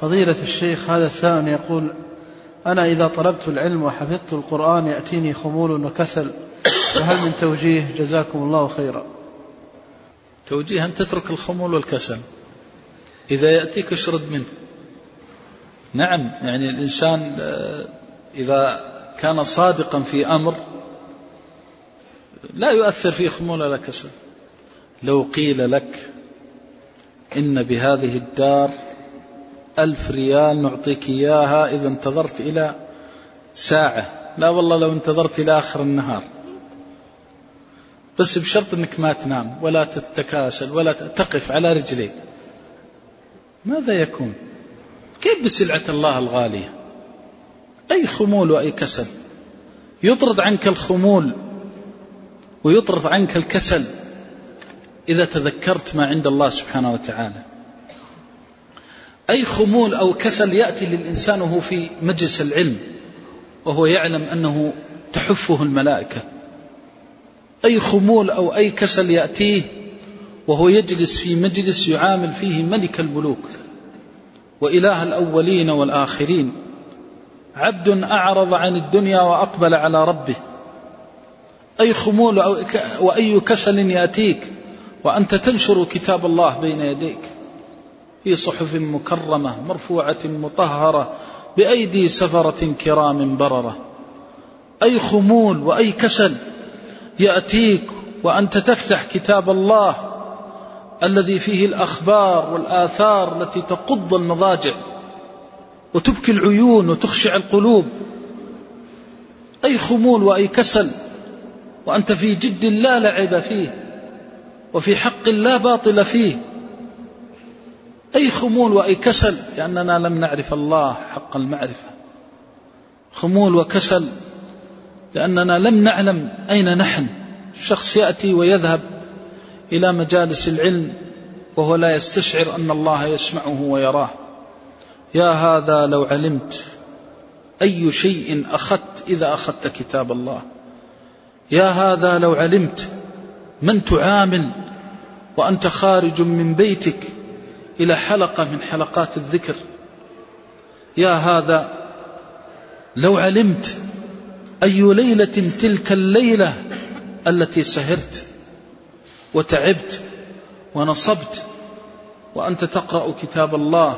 فضيلة الشيخ هذا السائل يقول أنا إذا طلبت العلم وحفظت القرآن يأتيني خمول وكسل فهل من توجيه؟ جزاكم الله خيرا. توجيه أن تترك الخمول والكسل. إذا يأتيك اشرد منه. نعم يعني الإنسان آه، إذا كان صادقا في أمر لا يؤثر فيه خمول ولا كسل. لو قيل لك إن بهذه الدار ألف ريال نعطيك إياها إذا انتظرت إلى ساعة. لا والله لو انتظرت إلى آخر النهار. بس بشرط أنك ما تنام ولا تتكاسل ولا تقف على رجليك ماذا يكون؟ كيف بسلعة الله الغالية؟ أي خمول وأي كسل. يطرد عنك الخمول ويطرد عنك الكسل. إذا تذكرت ما عند الله سبحانه وتعالى. أي خمول أو كسل يأتي للإنسان وهو في مجلس العلم وهو يعلم أنه تحفه الملائكة. أي خمول أو أي كسل يأتيه وهو يجلس في مجلس يعامل فيه ملك الملوك وإله الأولين والآخرين. عبد أعرض عن الدنيا وأقبل على ربه. أي خمول أو وأي كسل يأتيك وأنت تنشر كتاب الله بين يديك. في صحف مكرمة مرفوعة مطهرة بأيدي سفرة كرام بررة. أي خمول وأي كسل يأتيك وأنت تفتح كتاب الله الذي فيه الأخبار والآثار التي تقض المضاجع وتبكي العيون وتخشع القلوب. أي خمول وأي كسل وأنت في جد لا لعب فيه وفي حق لا باطل فيه. أي خمول وأي كسل لأننا لم نعرف الله حق المعرفة. خمول وكسل لأننا لم نعلم أين نحن. شخص يأتي ويذهب إلى مجالس العلم وهو لا يستشعر أن الله يسمعه ويراه. يا هذا لو علمت أي شيء أخذت إذا أخذت كتاب الله. يا هذا لو علمت من تعامل وأنت خارج من بيتك إلى حلقة من حلقات الذكر. يا هذا لو علمت أي ليلة تلك الليلة التي سهرت وتعبت ونصبت وأنت تقرأ كتاب الله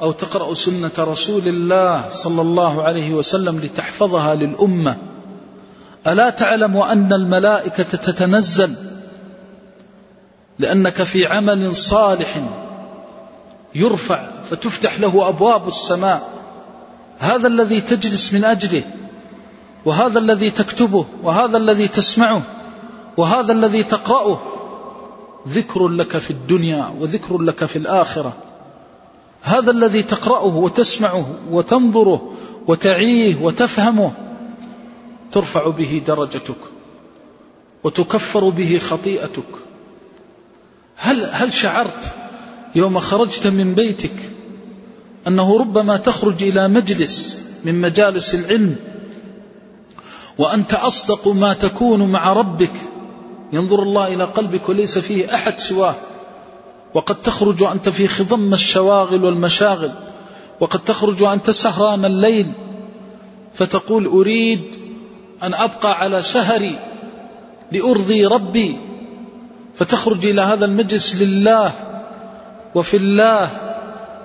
أو تقرأ سنة رسول الله صلى الله عليه وسلم لتحفظها للأمة ألا تعلم أن الملائكة تتنزل لأنك في عمل صالح يرفع فتفتح له أبواب السماء. هذا الذي تجلس من أجله وهذا الذي تكتبه وهذا الذي تسمعه وهذا الذي تقرأه. ذكر لك في الدنيا وذكر لك في الآخرة. هذا الذي تقرأه وتسمعه وتنظره وتعيه وتفهمه ترفع به درجتك وتكفر به خطيئتك. هل هل شعرت يوم خرجت من بيتك أنه ربما تخرج إلى مجلس من مجالس العلم وأنت أصدق ما تكون مع ربك. ينظر الله إلى قلبك وليس فيه أحد سواه. وقد تخرج وأنت في خضم الشواغل والمشاغل وقد تخرج وأنت سهران الليل فتقول أريد أن أبقى على سهري لأرضي ربي. فتخرج إلى هذا المجلس لله. وفي الله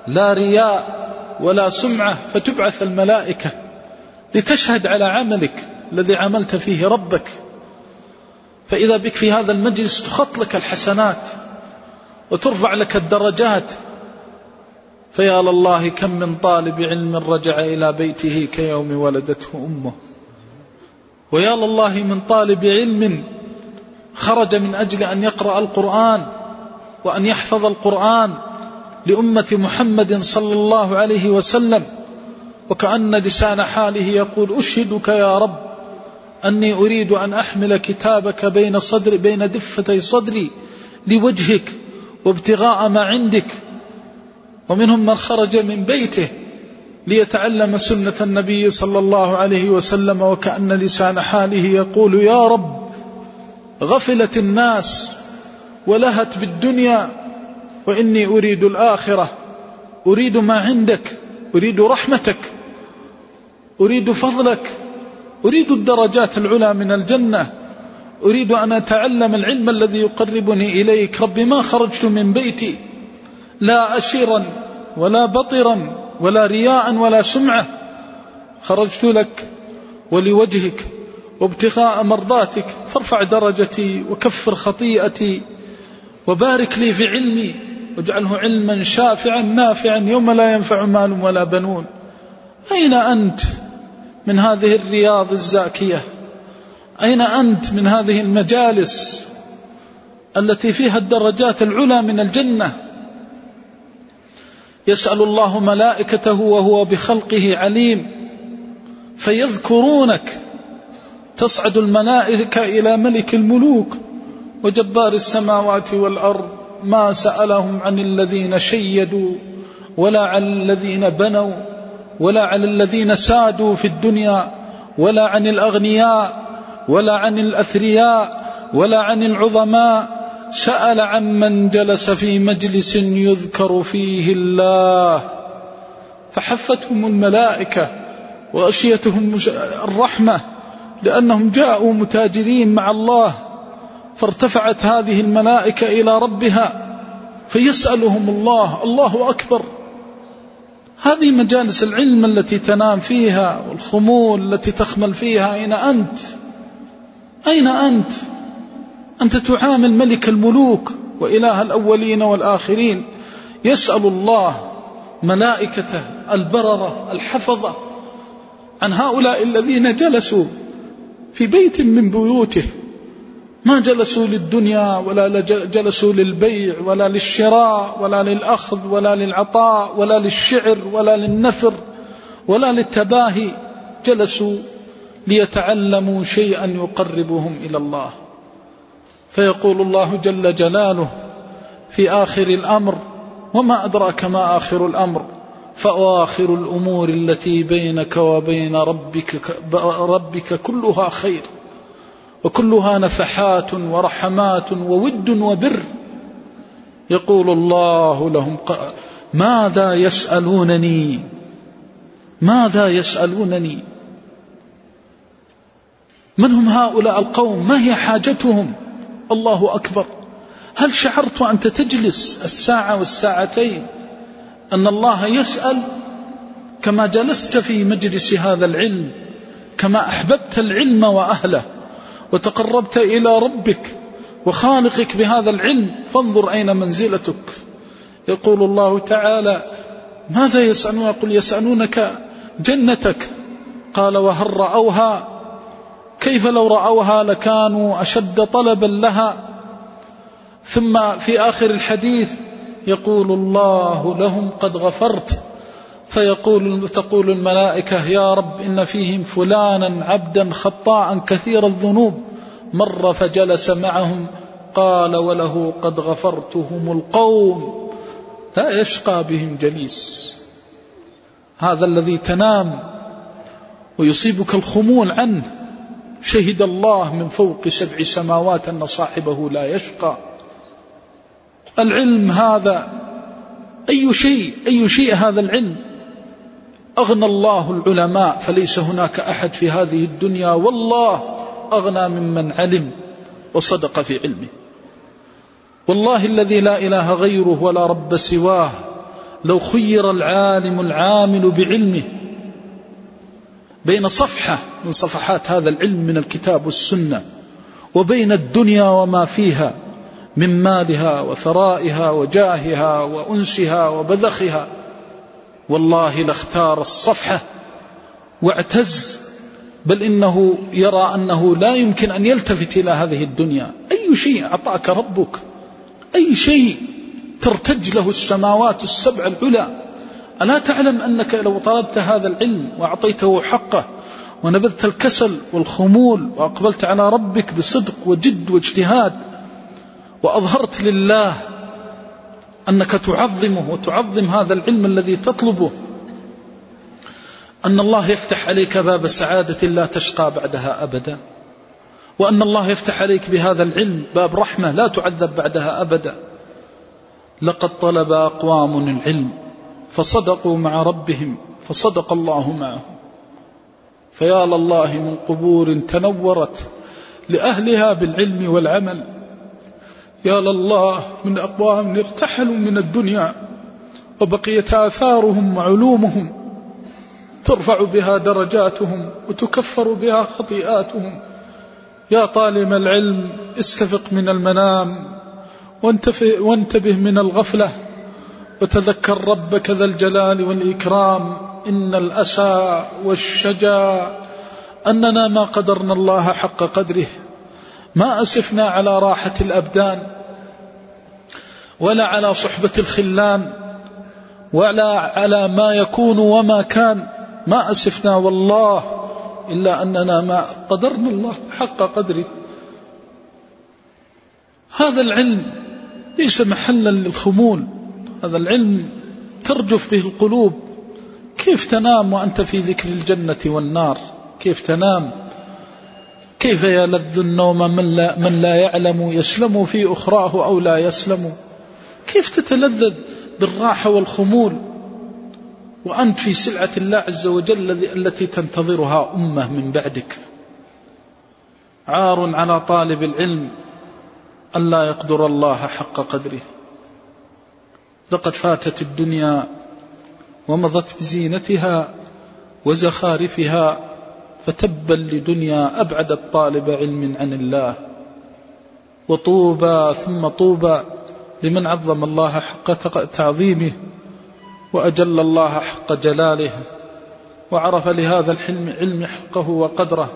لا رياء ولا سمعة فتبعث الملائكة لتشهد على عملك الذي عملت فيه ربك. فإذا بك في هذا المجلس تخط لك الحسنات وترفع لك الدرجات. فيا لله كم من طالب علم رجع إلى بيته كيوم ولدته أمه. ويا لله من طالب علم خرج من أجل أن يقرأ القرآن وأن يحفظ القرآن لأمة محمد صلى الله عليه وسلم وكأن لسان حاله يقول أشهدك يا رب أني أريد أن أحمل كتابك بين صدر بين دفتي صدري لوجهك وابتغاء ما عندك ومنهم من خرج من بيته ليتعلم سنة النبي صلى الله عليه وسلم وكأن لسان حاله يقول يا رب غفلت الناس ولهت بالدنيا وإني أريد الآخرة. أريد ما عندك أريد رحمتك. أريد فضلك. أريد الدرجات العلى من الجنة. أريد أن أتعلم العلم الذي يقربني إليك. رب ما خرجت من بيتي. لا أشيرا ولا بطرا ولا رياء ولا سمعة. خرجت لك ولوجهك وابتغاء مرضاتك. فارفع درجتي وكفر خطيئتي. وبارك لي في علمي واجعله علما شافعا نافعا يوم لا ينفع مال ولا بنون. أين أنت من هذه الرياض الزاكية؟ أين أنت من هذه المجالس التي فيها الدرجات العلى من الجنة؟ يسأل الله ملائكته وهو بخلقه عليم فيذكرونك. تصعد الملائكة إلى ملك الملوك. وجبار السماوات والأرض ما سألهم عن الذين شيدوا ولا عن الذين بنوا ولا عن الذين سادوا في الدنيا ولا عن الأغنياء ولا عن الأثرياء ولا عن العظماء سأل عن من جلس في مجلس يذكر فيه الله فحفتهم الملائكة وأشيتهم الرحمة لأنهم جاءوا متاجرين مع الله فارتفعت هذه الملائكة إلى ربها فيسألهم الله الله أكبر. هذه مجالس العلم التي تنام فيها والخمول التي تخمل فيها أين أنت؟ أين أنت؟ أنت تعامل ملك الملوك وإله الأولين والآخرين. يسأل الله ملائكته البررة الحفظة عن هؤلاء الذين جلسوا في بيت من بيوته. ما جلسوا للدنيا ولا جلسوا للبيع ولا للشراء ولا للأخذ ولا للعطاء ولا للشعر ولا للنثر ولا للتباهي. جلسوا ليتعلموا شيئا يقربهم إلى الله. فيقول الله جل جلاله في آخر الأمر وما أدراك ما آخر الأمر؟ فأواخر الأمور التي بينك وبين ربك, ربك كلها خير. وكلها نفحات ورحمات وود وبر. يقول الله لهم ماذا يسألونني؟ ماذا يسألونني؟ من هم هؤلاء القوم؟ ما هي حاجتهم؟ الله أكبر. هل شعرت أنت تجلس الساعة والساعتين أن الله يسأل كما جلست في مجلس هذا العلم كما أحببت العلم وأهله؟ وتقربت إلى ربك وخالقك بهذا العلم فانظر أين منزلتك. يقول الله تعالى ماذا يسألون؟ يقول يسألونك جنتك. قال وهل رأوها؟ كيف لو رأوها لكانوا أشد طلبا لها؟ ثم في آخر الحديث يقول الله لهم قد غفرت. فيقول تقول الملائكة يا رب إن فيهم فلانا عبدا خطاء كثير الذنوب. مر فجلس معهم قال وله قد غفرتهم القوم. لا يشقى بهم جليس. هذا الذي تنام ويصيبك الخمول عنه. شهد الله من فوق سبع سماوات أن صاحبه لا يشقى. العلم هذا أي شيء أي شيء هذا العلم؟ أغنى الله العلماء فليس هناك أحد في هذه الدنيا والله أغنى ممن علم وصدق في علمه. والله الذي لا إله غيره ولا رب سواه لو خير العالم العامل بعلمه. بين صفحة من صفحات هذا العلم من الكتاب والسنة وبين الدنيا وما فيها من مالها وثرائها وجاهها وأنسها وبذخها والله لاختار الصفحة واعتز بل إنه يرى أنه لا يمكن أن يلتفت إلى هذه الدنيا. أي شيء أعطاك ربك؟ أي شيء ترتج له السماوات السبع العلى؟ ألا تعلم أنك لو طلبت هذا العلم وأعطيته حقه ونبذت الكسل والخمول وأقبلت على ربك بصدق وجد واجتهاد وأظهرت لله أنك تعظمه وتعظم هذا العلم الذي تطلبه. أن الله يفتح عليك باب سعادة لا تشقى بعدها أبدا. وأن الله يفتح عليك بهذا العلم باب رحمة لا تعذب بعدها أبدا. لقد طلب أقوام العلم فصدقوا مع ربهم فصدق الله معهم. فيا لله من قبور تنورت لأهلها بالعلم والعمل. يا لله من أقوام ارتحلوا من الدنيا وبقيت آثارهم وعلومهم ترفع بها درجاتهم وتكفر بها خطيئاتهم. يا طالب العلم استفق من المنام وانتبه من الغفلة وتذكر ربك ذا الجلال والإكرام. إن الأسى والشجا أننا ما قدرنا الله حق قدره. ما أسفنا على راحة الأبدان ولا على صحبة الخلان ولا على ما يكون وما كان. ما أسفنا والله إلا أننا ما قدرنا الله حق قدره. هذا العلم ليس محلا للخمول. هذا العلم ترجف به القلوب. كيف تنام وأنت في ذكر الجنة والنار؟ كيف تنام؟ كيف يلذ النوم من لا, من لا يعلم يسلم في أخراه أو لا يسلم؟ كيف تتلذذ بالراحة والخمول؟ وأنت في سلعة الله عز وجل التي تنتظرها أمة من بعدك. عار على طالب العلم ألا يقدر الله حق قدره. لقد فاتت الدنيا ومضت بزينتها وزخارفها فتبا لدنيا أبعدت طالب علم عن الله. وطوبى ثم طوبى لمن عظم الله حق تعظيمه وأجل الله حق جلاله وعرف لهذا الحلم علم حقه وقدره.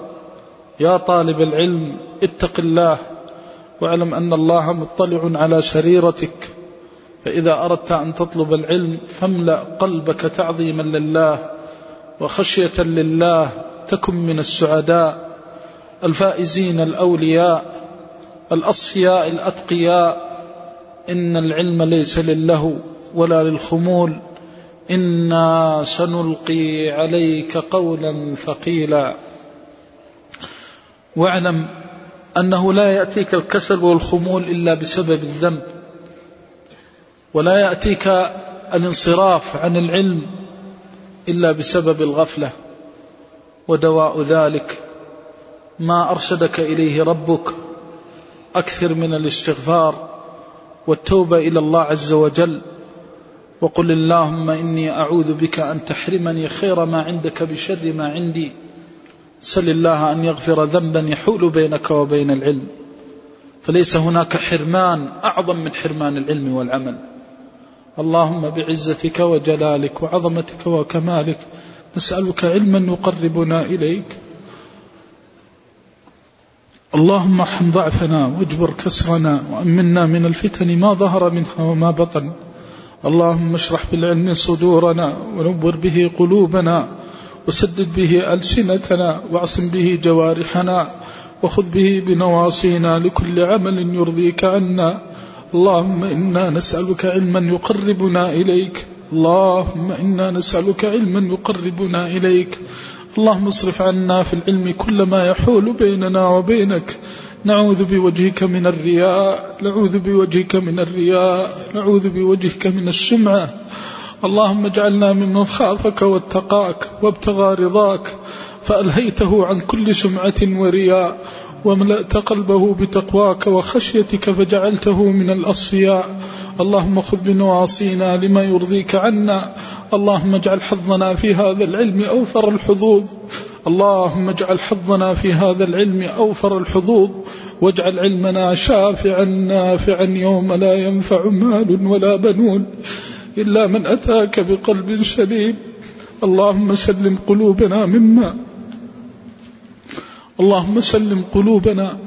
يا طالب العلم اتق الله واعلم أن الله مطلع على سريرتك فإذا أردت أن تطلب العلم فاملأ قلبك تعظيما لله وخشية لله تكن من السعداء الفائزين الأولياء الأصفياء الأتقياء. إن العلم ليس لله ولا للخمول. إنا سنلقي عليك قولا ثقيلا. واعلم أنه لا يأتيك الكسل والخمول إلا بسبب الذنب. ولا يأتيك الانصراف عن العلم إلا بسبب الغفلة. ودواء ذلك. ما أرشدك إليه ربك. أكثر من الاستغفار والتوبة إلى الله عز وجل. وقل اللهم إني أعوذ بك أن تحرمني خير ما عندك بشر ما عندي. سل الله أن يغفر ذنبا يحول بينك وبين العلم. فليس هناك حرمان أعظم من حرمان العلم والعمل. اللهم بعزتك وجلالك وعظمتك وكمالك نسألك علما يقربنا إليك. اللهم ارحم ضعفنا واجبر كسرنا وأمنا من الفتن ما ظهر منها وما بطن. اللهم اشرح بالعلم صدورنا ونور به قلوبنا وسدد به ألسنتنا وأعصم به جوارحنا وخذ به بنواصينا لكل عمل يرضيك عنا. اللهم إنا نسألك علما يقربنا إليك. اللهم إنا نسألك علما يقربنا إليك. اللهم اصرف عنا في العلم كل ما يحول بيننا وبينك. نعوذ بوجهك من الرياء. نعوذ بوجهك من الرياء. نعوذ بوجهك من السمعة اللهم اجعلنا ممن خافك واتقاك وابتغى رضاك. فألهيته عن كل سمعة ورياء. وملأت قلبه بتقواك وخشيتك فجعلته من الأصفياء. اللهم خذ بنواصينا لما يرضيك عنا. اللهم اجعل حظنا في هذا العلم أوفر الحظوظ. اللهم اجعل حظنا في هذا العلم أوفر الحظوظ. واجعل علمنا شافعا نافعا يوم لا ينفع مال ولا بنون إلا من أتاك بقلب سليم اللهم سلم قلوبنا مما اللهم سلم قلوبنا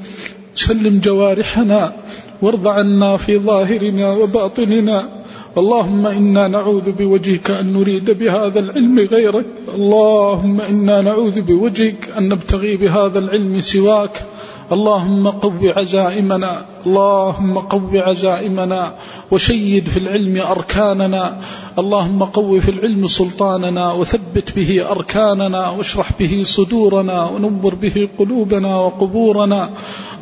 سلم جوارحنا وارض عنا في ظاهرنا وباطننا. اللهم إنا نعوذ بوجهك أن نريد بهذا العلم غيرك. اللهم إنا نعوذ بوجهك أن نبتغي بهذا العلم سواك. اللهم قو عزائمنا اللهم قو عزائمنا وشيد في العلم أركاننا اللهم قو في العلم سلطاننا وثبت به أركاننا واشرح به صدورنا ونور به قلوبنا وقبورنا.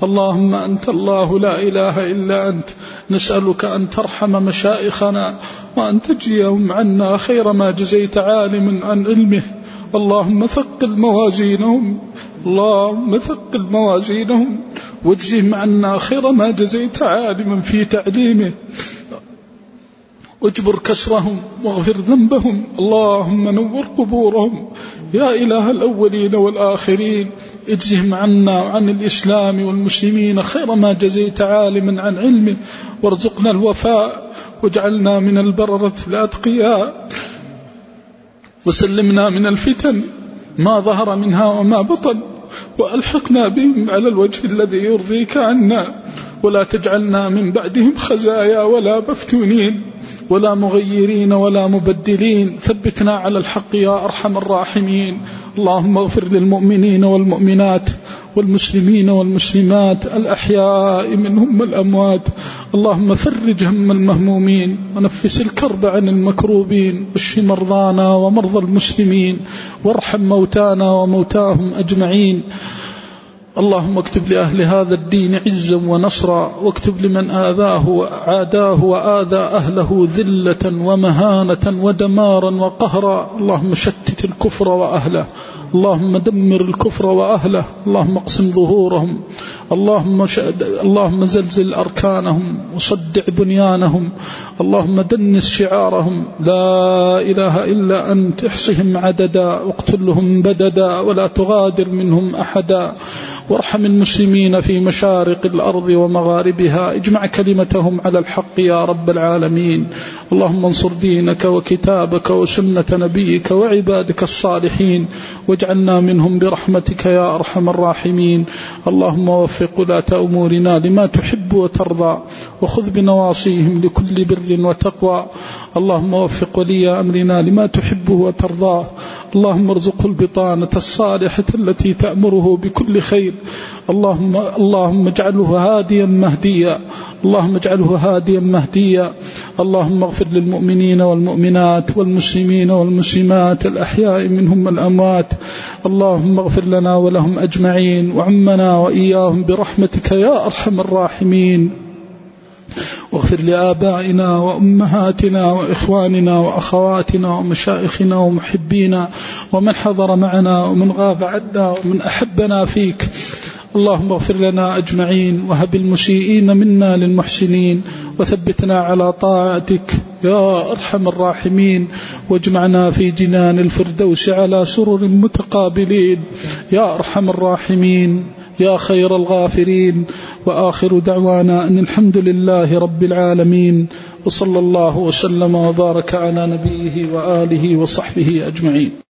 اللهم أنت الله لا إله إلا أنت نسألك أن ترحم مشائخنا وأن تجزيهم عنا خير ما جزيت عالم عن علمه. اللهم ثقل موازينهم اللهم ثقل موازينهم واجزهم عنا خير ما جزيت عالما في تعليمه. واجبر كسرهم واغفر ذنبهم. اللهم نور قبورهم. يا إله الأولين والآخرين. اجزهم عنا وعن الإسلام والمسلمين خير ما جزيت عالما عن علمه. وارزقنا الوفاء. واجعلنا من البررة الأتقياء. وسلمنا من الفتن. ما ظهر منها وما بطن. وألحقنا بهم على الوجه الذي يرضيك عنا. ولا تجعلنا من بعدهم خزايا ولا مفتونين ولا مغيرين ولا مبدلين. ثبتنا على الحق يا أرحم الراحمين. اللهم اغفر للمؤمنين والمؤمنات. والمسلمين والمسلمات الأحياء منهم والأموات. اللهم فرج هم المهمومين ونفس الكرب عن المكروبين. واشف مرضانا ومرضى المسلمين. وارحم موتانا وموتاهم أجمعين. اللهم اكتب لأهل هذا الدين عزا ونصرا. واكتب لمن آذاه وعاداه وآذى أهله ذلة ومهانة ودمارا وقهرا. اللهم شتت الكفر وأهله. اللهم دمر الكفر وأهله. اللهم اقسم ظهورهم. اللهم, اللهم زلزل أركانهم وصدع بنيانهم. اللهم دنس شعارهم. لا إله إلا أنت. احصهم عددا واقتلهم بددا ولا تغادر منهم أحدا. وارحم المسلمين في مشارق الأرض ومغاربها. اجمع كلمتهم على الحق يا رب العالمين. اللهم انصر دينك وكتابك وسنة نبيك وعبادك الصالحين. واجعلنا منهم برحمتك يا أرحم الراحمين. اللهم وفق ولاة أمورنا لما تحب وترضى. وخذ بنواصيهم لكل بر وتقوى. اللهم وفق ولي أمرنا لما تحبه وترضاه اللهم ارزقه البطانة الصالحة التي تأمره بكل خير. اللهم اللهم اجعله هاديا مهديا. اللهم اجعله هاديا مهديا. اللهم اغفر للمؤمنين والمؤمنات والمسلمين والمسلمات الأحياء منهم والأموات. اللهم اغفر لنا ولهم أجمعين. وعمنا وإياهم برحمتك يا أرحم الراحمين. واغفر لآبائنا وأمهاتنا وإخواننا وأخواتنا ومشائخنا ومحبينا ومن حضر معنا ومن غاب عنا ومن أحبنا فيك. اللهم اغفر لنا أجمعين وهب المسيئين منا للمحسنين وثبتنا على طاعتك يا أرحم الراحمين واجمعنا في جنان الفردوس على سرر متقابلين يا أرحم الراحمين. يا خير الغافرين وآخر دعوانا أن الحمد لله رب العالمين وصلى الله وسلم وبارك على نبيه وآله وصحبه أجمعين